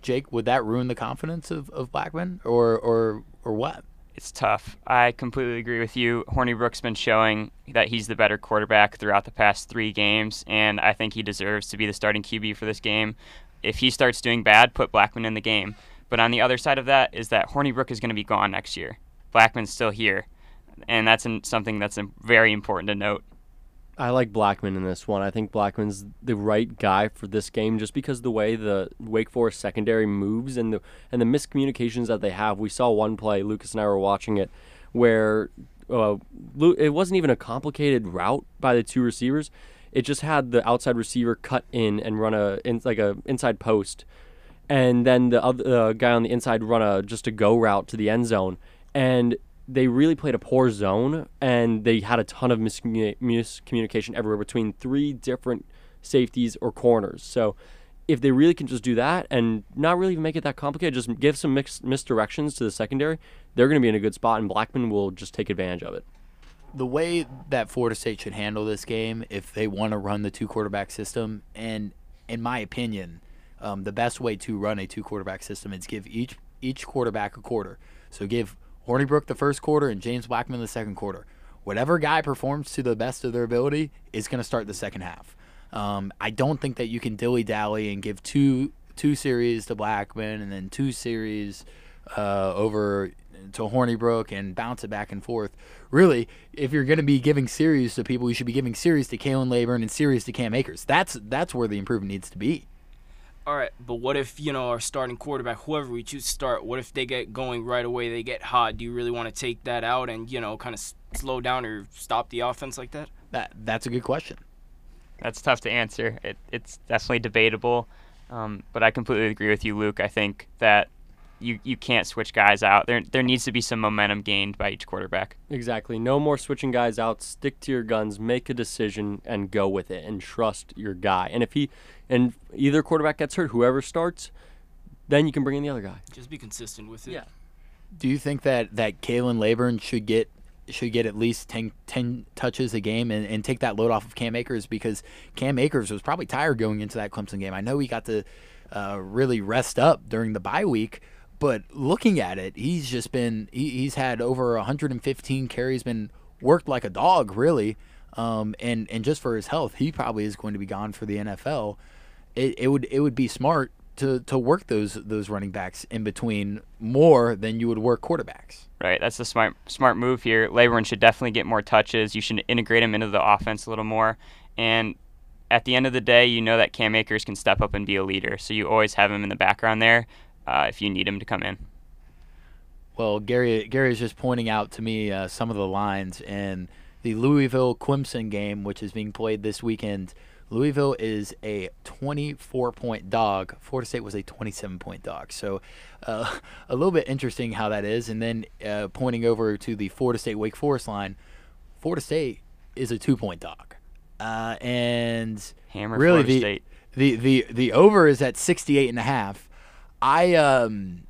Jake, would that ruin the confidence of, of Blackman or or or what? It's tough. I completely agree with you. Hornibrook's been showing that he's the better quarterback throughout the past three games, and I think he deserves to be the starting QB for this game. If he starts doing bad, put Blackman in the game. But on the other side of that is that Hornibrook is going to be gone next year. Blackman's still here, and that's something that's very important to note. I like Blackman in this one. I think Blackman's the right guy for this game just because the way the Wake Forest secondary moves and the and the miscommunications that they have. We saw one play, Lucas and I were watching it, where uh, it wasn't even a complicated route by the two receivers. It just had the outside receiver cut in and run a in, like a inside post, and then the other uh, guy on the inside run a just a go route to the end zone, and they really played a poor zone and they had a ton of miscommu- miscommunication everywhere between three different safeties or corners. So if they really can just do that and not really make it that complicated, just give some misdirections to the secondary, they're going to be in a good spot and Blackman will just take advantage of it. The way that Florida State should handle this game, if they want to run the two quarterback system, and in my opinion, um, the best way to run a two quarterback system is give each each quarterback a quarter. So give Hornibrook the first quarter and James Blackman the second quarter. Whatever guy performs to the best of their ability is going to start the second half. Um, I don't think that you can dilly dally and give two two series to Blackman and then two series uh, over to Hornibrook and bounce it back and forth. Really, if you're going to be giving series to people, you should be giving series to Khalan Laborn and series to Cam Akers. That's that's where the improvement needs to be. All right, but what if you know our starting quarterback, whoever we choose to start, what if they get going right away? They get hot. Do you really want to take that out and you know kind of s- slow down or stop the offense like that? That that's a good question. That's tough to answer. It, it's definitely debatable, um, but I completely agree with you, Luke. I think that you you can't switch guys out. There there needs to be some momentum gained by each quarterback. Exactly. No more switching guys out. Stick to your guns. Make a decision and go with it and trust your guy. And if he and either quarterback gets hurt, whoever starts, then you can bring in the other guy. Just be consistent with it. Yeah. Do you think that that Khalan Laborn should get should get at least 10, 10 touches a game and, and take that load off of Cam Akers because Cam Akers was probably tired going into that Clemson game. I know he got to uh, really rest up during the bye week, but looking at it, he's just been he, he's had over 115 carries, been worked like a dog, really. Um, and and just for his health, he probably is going to be gone for the NFL. It, it would it would be smart to, to work those those running backs in between more than you would work quarterbacks. Right, that's the smart smart move here. Laborn should definitely get more touches. You should integrate him into the offense a little more. And at the end of the day, you know that Cam Akers can step up and be a leader. So you always have him in the background there uh, if you need him to come in. Well, Gary Gary is just pointing out to me uh, some of the lines in the Louisville Clemson game, which is being played this weekend. Louisville is a 24 point dog. Florida State was a 27 point dog. So uh, a little bit interesting how that is. And then uh, pointing over to the Florida State Wake Forest line, Florida State is a two point dog. Uh, and Hammer really Florida the, State. the the the over is at 68 and a half. I um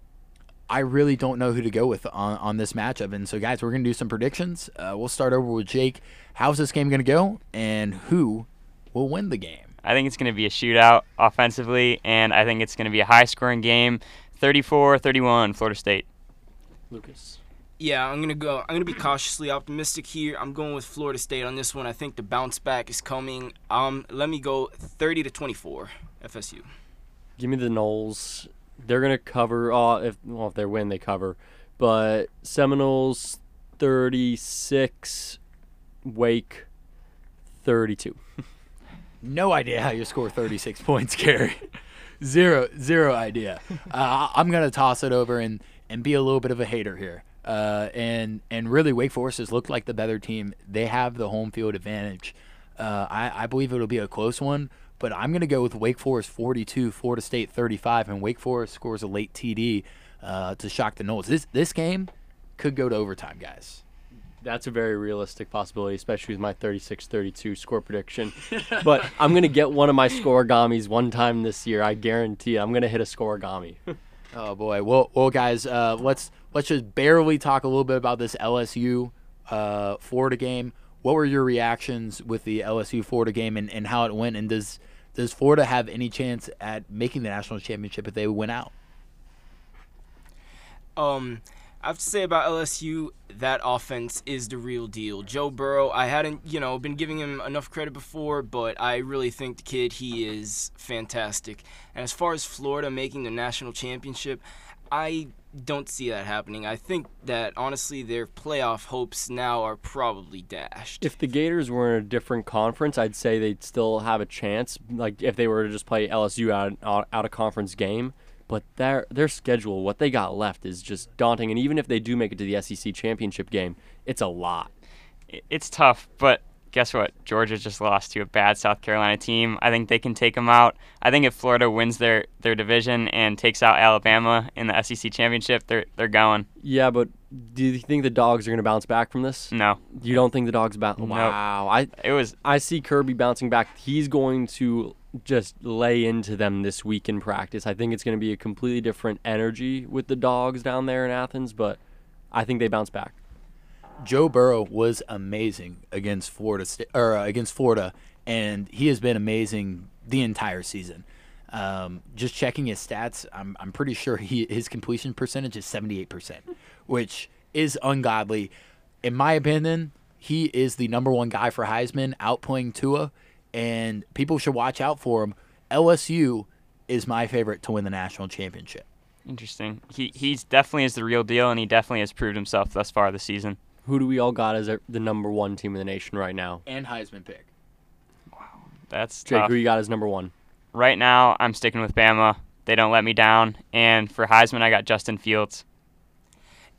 I really don't know who to go with on, on this matchup. And so, guys, we're going to do some predictions. Uh, we'll start over with Jake. How's this game going to go? And who will win the game? I think it's going to be a shootout offensively, and I think it's going to be a high scoring game 34 31, Florida State. Lucas. Yeah, I'm gonna go. I'm gonna be cautiously optimistic here. I'm going with Florida State on this one. I think the bounce back is coming. Um, let me go 30 to 24, FSU. Give me the Noles. They're gonna cover. Uh, if well, if they win, they cover. But Seminoles, thirty-six. Wake, thirty-two. No idea how you score 36 points, Gary. zero, zero idea. Uh, I'm going to toss it over and, and be a little bit of a hater here. Uh, and and really, Wake Forest has looked like the better team. They have the home field advantage. Uh, I, I believe it'll be a close one, but I'm going to go with Wake Forest 42, Florida State 35, and Wake Forest scores a late TD uh, to shock the Noles. This this game could go to overtime, guys. That's a very realistic possibility, especially with my 36-32 score prediction. but I'm going to get one of my scorigamis one time this year. I guarantee. I'm going to hit a scorigami. Oh boy. Well, well, guys, uh, let's let's just barely talk a little bit about this LSU uh, Florida game. What were your reactions with the LSU Florida game and, and how it went? And does does Florida have any chance at making the national championship if they win out? Um, I have to say about LSU, that offense is the real deal. Joe Burrow, I hadn't, you know, been giving him enough credit before, but I really think the kid, he is fantastic. And as far as Florida making the national championship, I don't see that happening. I think that honestly, their playoff hopes now are probably dashed. If the Gators were in a different conference, I'd say they'd still have a chance. Like if they were to just play LSU out out, out of conference game, but their their schedule, what they got left, is just daunting. And even if they do make it to the SEC championship game, it's a lot. It's tough, but guess what? Georgia just lost to a bad South Carolina team. I think they can take them out. I think if Florida wins their, their division and takes out Alabama in the SEC championship, they're they're going. Yeah, but do you think the dogs are going to bounce back from this? No, You don't think the dogs bounce? Nope. Wow, I it was I see Kirby bouncing back. He's going to just lay into them this week in practice. I think it's going to be a completely different energy with the dogs down there in Athens, but I think they bounce back. Joe Burrow was amazing against Florida Sta- or uh, against Florida, and he has been amazing the entire season. Um, just checking his stats, I'm I'm pretty sure he his completion percentage is 78 percent, which is ungodly. In my opinion, he is the number one guy for Heisman, outplaying Tua, and people should watch out for him. LSU is my favorite to win the national championship. interesting. He he's definitely is the real deal, and he definitely has proved himself thus far this season. Who do we all got as our- the number one team in the nation right now? And Heisman pick. Wow, that's Jake, tough. who you got as number one? Right now, I'm sticking with Bama. They don't let me down. And for Heisman, I got Justin Fields.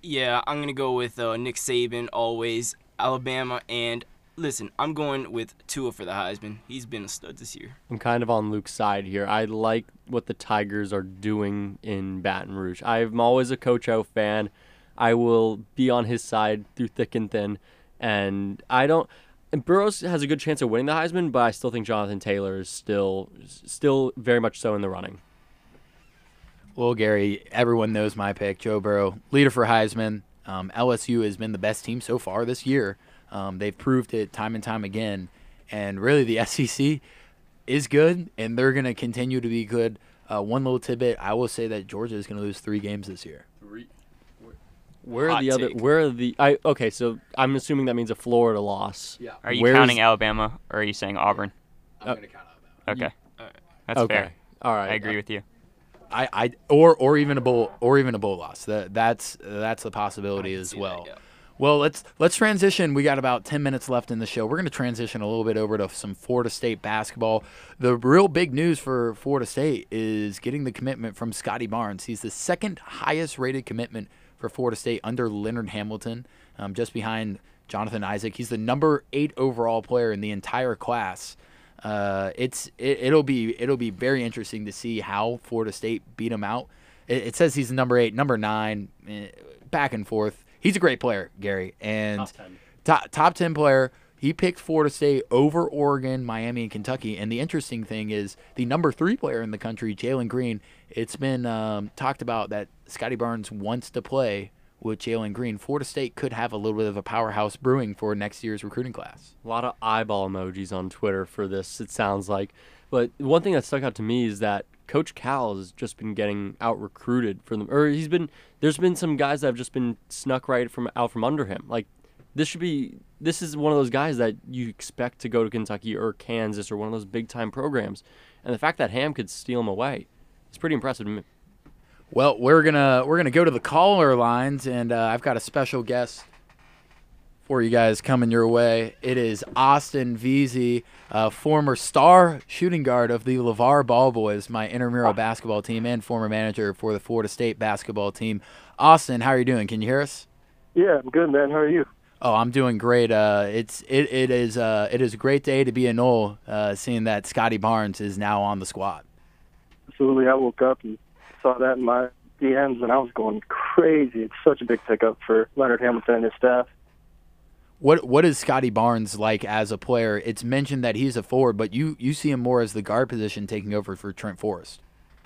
Yeah, I'm gonna go with uh, Nick Saban always, Alabama, and listen, I'm going with Tua for the Heisman. He's been a stud this year. I'm kind of on Luke's side here. I like what the Tigers are doing in Baton Rouge. I'm always a Coach O fan. I will be on his side through thick and thin. And I don't. And Burrows has a good chance of winning the Heisman, but I still think Jonathan Taylor is still, still very much so in the running. Well, Gary, everyone knows my pick. Joe Burrow, leader for Heisman. Um, LSU has been the best team so far this year. Um, they've proved it time and time again. And really, the SEC is good, and they're going to continue to be good. Uh, one little tidbit: I will say that Georgia is going to lose three games this year. Three. Where are Hot the other? take. Where are the? I okay. So I'm assuming that means a Florida loss. Yeah, Are you Where's- counting Alabama or are you saying Auburn? I'm Uh, going to count Alabama. Okay. That's okay. fair. All right. I agree with you. I, I or or even a bowl or even a bowl loss. That that's that's the possibility as see that, well. yeah. Well, let's let's transition. We got about ten minutes left in the show. We're going to transition a little bit over to some Florida State basketball. The real big news for Florida State is getting the commitment from Scottie Barnes. He's the second highest rated commitment for Florida State under Leonard Hamilton, um, just behind Jonathan Isaac. He's the number eight overall player in the entire class. Uh, it's it, it'll be it'll be very interesting to see how Florida State beat him out. It, it says he's number eight, number nine, eh, back and forth. He's a great player, Gary, and Top 10. top top ten player. He picked Florida State over Oregon, Miami, and Kentucky. And the interesting thing is the number three player in the country, Jalen Green. It's been um, talked about that Scottie Barnes wants to play with Jalen Green. Florida State could have a little bit of a powerhouse brewing for next year's recruiting class. A lot of eyeball emojis on Twitter for this. It sounds like, but one thing that stuck out to me is that Coach Cal has just been getting out recruited for them, or he's been. There's been some guys that have just been snuck right from out from under him. Like this should be. This is one of those guys that you expect to go to Kentucky or Kansas or one of those big time programs, and the fact that Ham could steal him away, it's pretty impressive to me. Well, we're gonna we're gonna go to the caller lines, and uh, I've got a special guest for you guys coming your way. It is Austin Veazey, uh, former star shooting guard of the LeVar Ball Boys, my intramural basketball team, and former manager for the Florida State basketball team. Austin, how are you doing? Can you hear us? Yeah, I'm good, man. How are you? Oh, I'm doing great. Uh, it's it, it is uh, it is a great day to be a Nole, uh, seeing that Scottie Barnes is now on the squad. Absolutely. I woke up and saw that in my DMs, and I was going crazy. It's such a big pickup for Leonard Hamilton and his staff. What what is Scottie Barnes like as a player? It's mentioned that he's a forward, but you you see him more as the guard position taking over for Trent Forrest.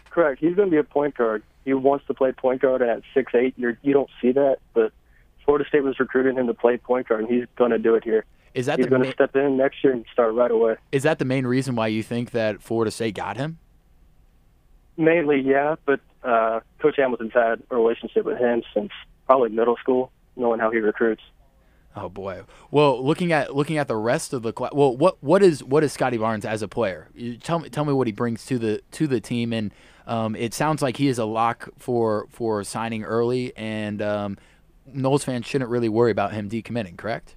Correct. He's going to be a point guard. He wants to play point guard, and at six eight, you're you don't see that. But Florida State was recruiting him to play point guard, and he's going to do it here. Is that He's the going ma- to step in next year and start right away. is that the main reason why you think that Florida State got him? Mainly, yeah, but uh, Coach Hamilton's had a relationship with him since probably middle school, knowing how he recruits. Oh boy. Well, looking at looking at the rest of the class, well, what what is what is Scottie Barnes as a player? You tell me tell me what he brings to the to the team, and um, it sounds like he is a lock for for signing early, and um, Noles fans shouldn't really worry about him decommitting. Correct?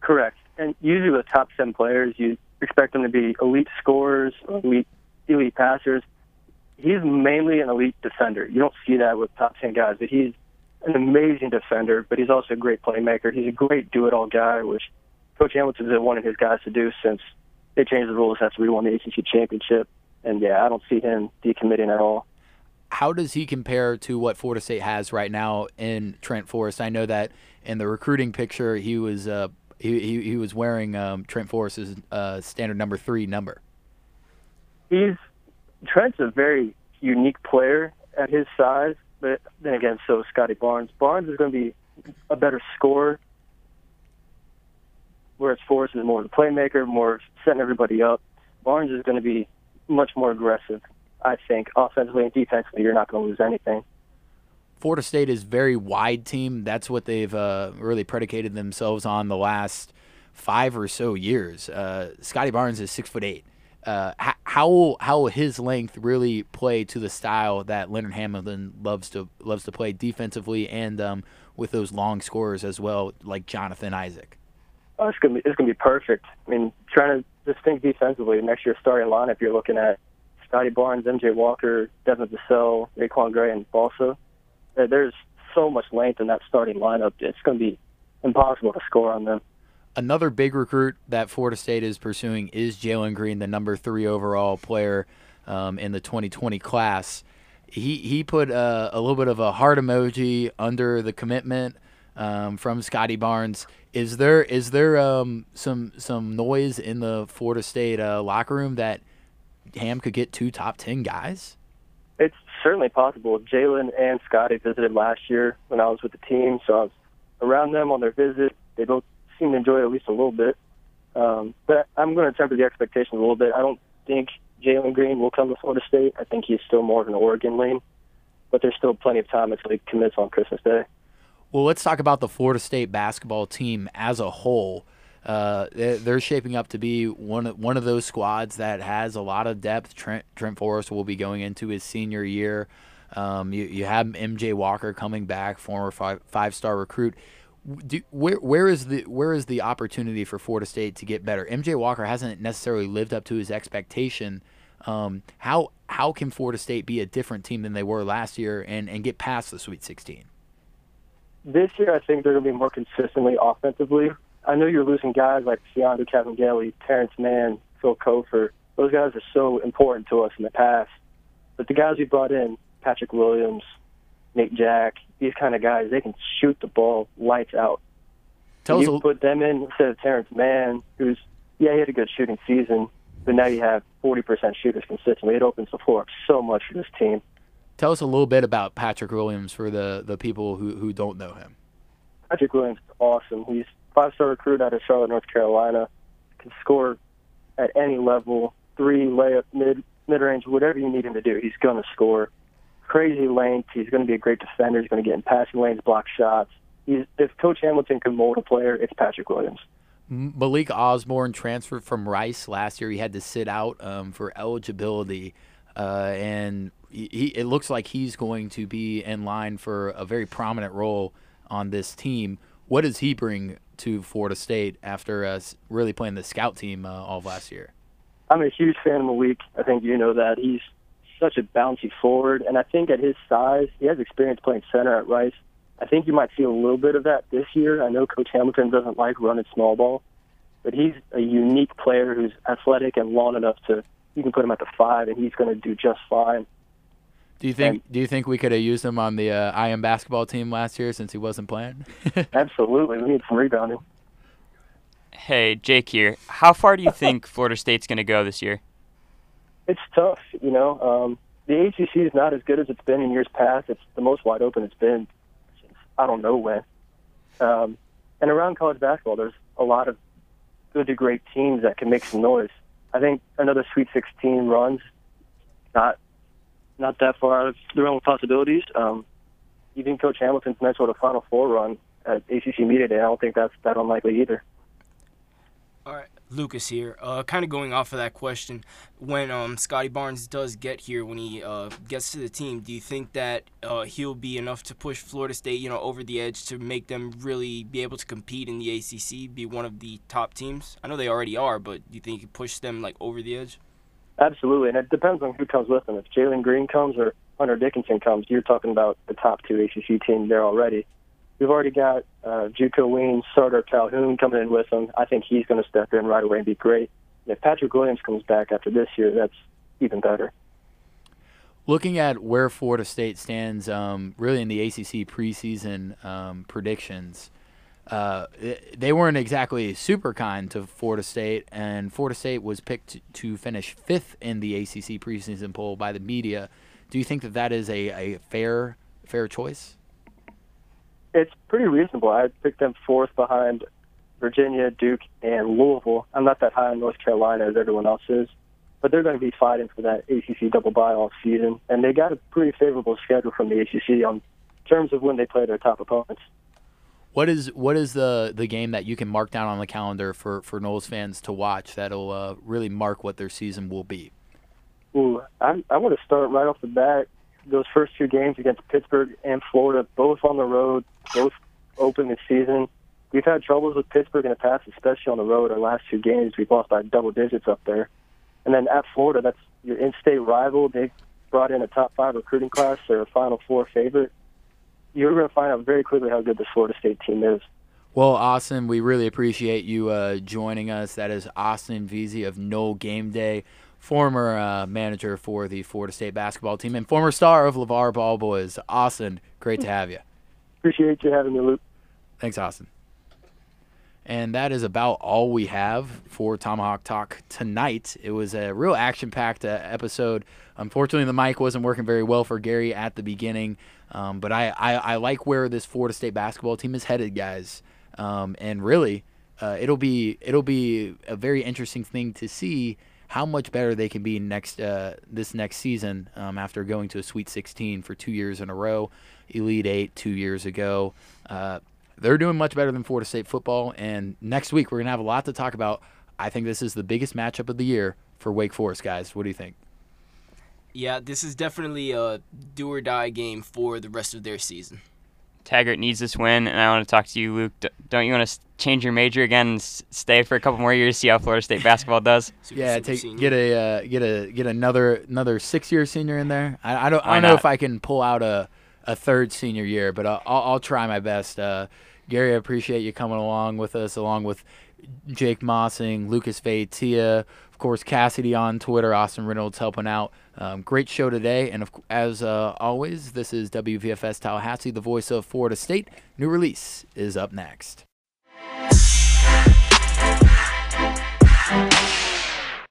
Correct. And usually with top 10 players, you expect them to be elite scorers, elite, elite passers. He's mainly an elite defender. You don't see that with top 10 guys, but he's an amazing defender, but he's also a great playmaker. He's a great do-it-all guy, which Coach Hamilton has wanted his guys to do since they changed the rules after we won the ACC championship. And yeah, I don't see him decommitting at all. How does he compare to what Florida State has right now in Trent Forrest? I know that in the recruiting picture, he was uh, he, he he was wearing um, Trent Forrest's uh, standard number three number. he's Trent's a very unique player at his size, but then again, so is Scottie Barnes. Barnes is going to be a better scorer, whereas Forrest is more of a playmaker, more setting everybody up. Barnes is going to be much more aggressive. I think offensively and defensively, you're not going to lose anything. Florida State is very wide team. That's what they've uh, really predicated themselves on the last five or so years. Uh, Scottie Barnes is six foot eight. Uh, how will, how will his length really play to the style that Leonard Hamilton loves to loves to play defensively and um, with those long scorers as well, like Jonathan Isaac? Oh, it's gonna be it's gonna be perfect. I mean, trying to just think defensively. Next year's starting lineup, you're looking at Scottie Barnes, MJ Walker, Devin Vassell, Raquan Gray, and Balsa. Uh, There's so much length in that starting lineup. It's gonna be impossible to score on them. Another big recruit that Florida State is pursuing is Jalen Green, the number three overall player um, in the 2020 class. He he put uh, a little bit of a heart emoji under the commitment um, from Scottie Barnes. Is there is there um, some some noise in the Florida State uh, locker room that Ham could get two top ten guys? It's certainly possible. Jalen and Scottie visited last year when I was with the team, so I was around them on their visit. They both seem to enjoy it at least a little bit. Um, but I'm going to temper the expectations a little bit. I don't think Jalen Green will come to Florida State. I think he's still more of an Oregon lane, but there's still plenty of time until he commits on Christmas Day. Well, let's talk about the Florida State basketball team as a whole. Uh, they're shaping up to be one of, one of those squads that has a lot of depth. Trent, Trent Forrest will be going into his senior year. Um, you, you have MJ Walker coming back, former five, five star recruit. Do, where where is the where is the opportunity for Florida State to get better? MJ Walker hasn't necessarily lived up to his expectation. Um, how how can Florida State be a different team than they were last year and, and get past the Sweet 16? This year, I think they're going to be more consistently offensively. I know you're losing guys like Mfiondu Kabengele, Terrence Mann, Phil Cofer. Those guys are so important to us in the past. But the guys we brought in, Patrick Williams, Nate Jack, these kind of guys, they can shoot the ball lights out. Tell you put them in instead of Terrence Mann, who's yeah, he had a good shooting season, but now you have 40% shooters consistently. It opens the floor up so much for this team. Tell us a little bit about Patrick Williams for the, the people who, who don't know him. Patrick Williams is awesome. He's five star recruit out of Charlotte, North Carolina. Can score at any level, three, layup, mid mid range, whatever you need him to do, he's going to score. Crazy length. He's going to be a great defender. He's going to get in passing lanes, block shots. He's, if Coach Hamilton can mold a player, it's Patrick Williams. Malik Osborne transferred from Rice last year. He had to sit out um, for eligibility, uh, and he, it looks like he's going to be in line for a very prominent role on this team. What does he bring to Florida State after uh, really playing the scout team uh, all of last year? I'm a huge fan of Malik. I think you know that. He's such a bouncy forward, and I think at his size, he has experience playing center at Rice. I think you might see a little bit of that this year. I know Coach Hamilton doesn't like running small ball, but he's a unique player who's athletic and long enough to you can put him at the five, and he's going to do just fine. Do you think? And, do you think we could have used him on the uh, IM basketball team last year since he wasn't playing? absolutely, we need some rebounding. Hey, Jake here. How far do you think Florida State's going to go this year? It's tough, you know. Um, the ACC is not as good as it's been in years past. It's the most wide open it's been since I don't know when. Um, and around college basketball, there's a lot of good to great teams that can make some noise. I think another Sweet 16 runs not not that far out of the realm of possibilities. Um, even Coach Hamilton's Minnesota Final Four run at ACC Media Day, I don't think that's that unlikely either. All right, Lucas here. Uh, kind of going off of that question, when um, Scottie Barnes does get here, when he uh, gets to the team, do you think that uh, he'll be enough to push Florida State, you know, over the edge to make them really be able to compete in the ACC, be one of the top teams? I know they already are, but do you think he push them like over the edge? Absolutely, and it depends on who comes with them. If Jalen Green comes or Hunter Dickinson comes, you're talking about the top two ACC teams there already. We've already got uh, Juco Ween, Sardaar Calhoun coming in with him. I think he's going to step in right away and be great. And if Patrick Williams comes back after this year, that's even better. Looking at where Florida State stands, um, really in the ACC preseason um, predictions, uh, they weren't exactly super kind to Florida State, and Florida State was picked to finish fifth in the ACC preseason poll by the media. Do you think that that is a, a fair fair choice? it's pretty reasonable. I picked them fourth behind Virginia, Duke, and Louisville. I'm not that high on North Carolina as everyone else is, but they're going to be fighting for that ACC double bye all season, and they got a pretty favorable schedule from the ACC on terms of when they play their top opponents. What is what is the the game that you can mark down on the calendar for for Noles fans to watch that'll uh, really mark what their season will be? Ooh, I, I want to start right off the bat those first two games against Pittsburgh and Florida, both on the road, both open this season. We've had troubles with Pittsburgh in the past, especially on the road. Our last two games, we've lost by double digits up there. And then at Florida, that's your in-state rival. They brought in a top five recruiting class. They're a Final Four favorite. You're going to find out very quickly how good this Florida State team is. Well, Austin, we really appreciate you uh, joining us. That is Austin Veazey of No Game Day former uh, manager for the Florida State basketball team and former star of LeVar Ball Boys. Austin, great to have you. Appreciate you having me, Luke. Thanks, Austin. And that is about all we have for Tomahawk Talk tonight. It was a real action packed uh, episode. Unfortunately, the mic wasn't working very well for Gary at the beginning, um, but I, I, I, like where this Florida State basketball team is headed, guys. Um, and really, uh, it'll be it'll be a very interesting thing to see how much better they can be next uh, this next season um, after going to a Sweet 16 for two years in a row, Elite Eight two years ago. Uh, they're doing much better than Florida State football. And next week, we're to have a lot to talk about. I think this is the biggest matchup of the year for Wake Forest, guys. What do you think? Yeah, this is definitely a do or die game for the rest of their season. Taggart needs this win, and I want to talk to you, Luke. don't you want to change your major again and stay for a couple more years, see how Florida State basketball does? Super, yeah, super take get a uh, get a get another another six year senior in there. I, I don't Why I don't not? know if I can pull out a a third senior year, but I'll, I'll try my best. Uh, Gary, I appreciate you coming along with us, along with Jake Mossing, Lucas Tia, of course, Cassidy on Twitter, Austin Reynolds helping out. Um, great show today. And of, as uh, always, this is WVFS Tallahassee, the voice of Florida State. New release is up next.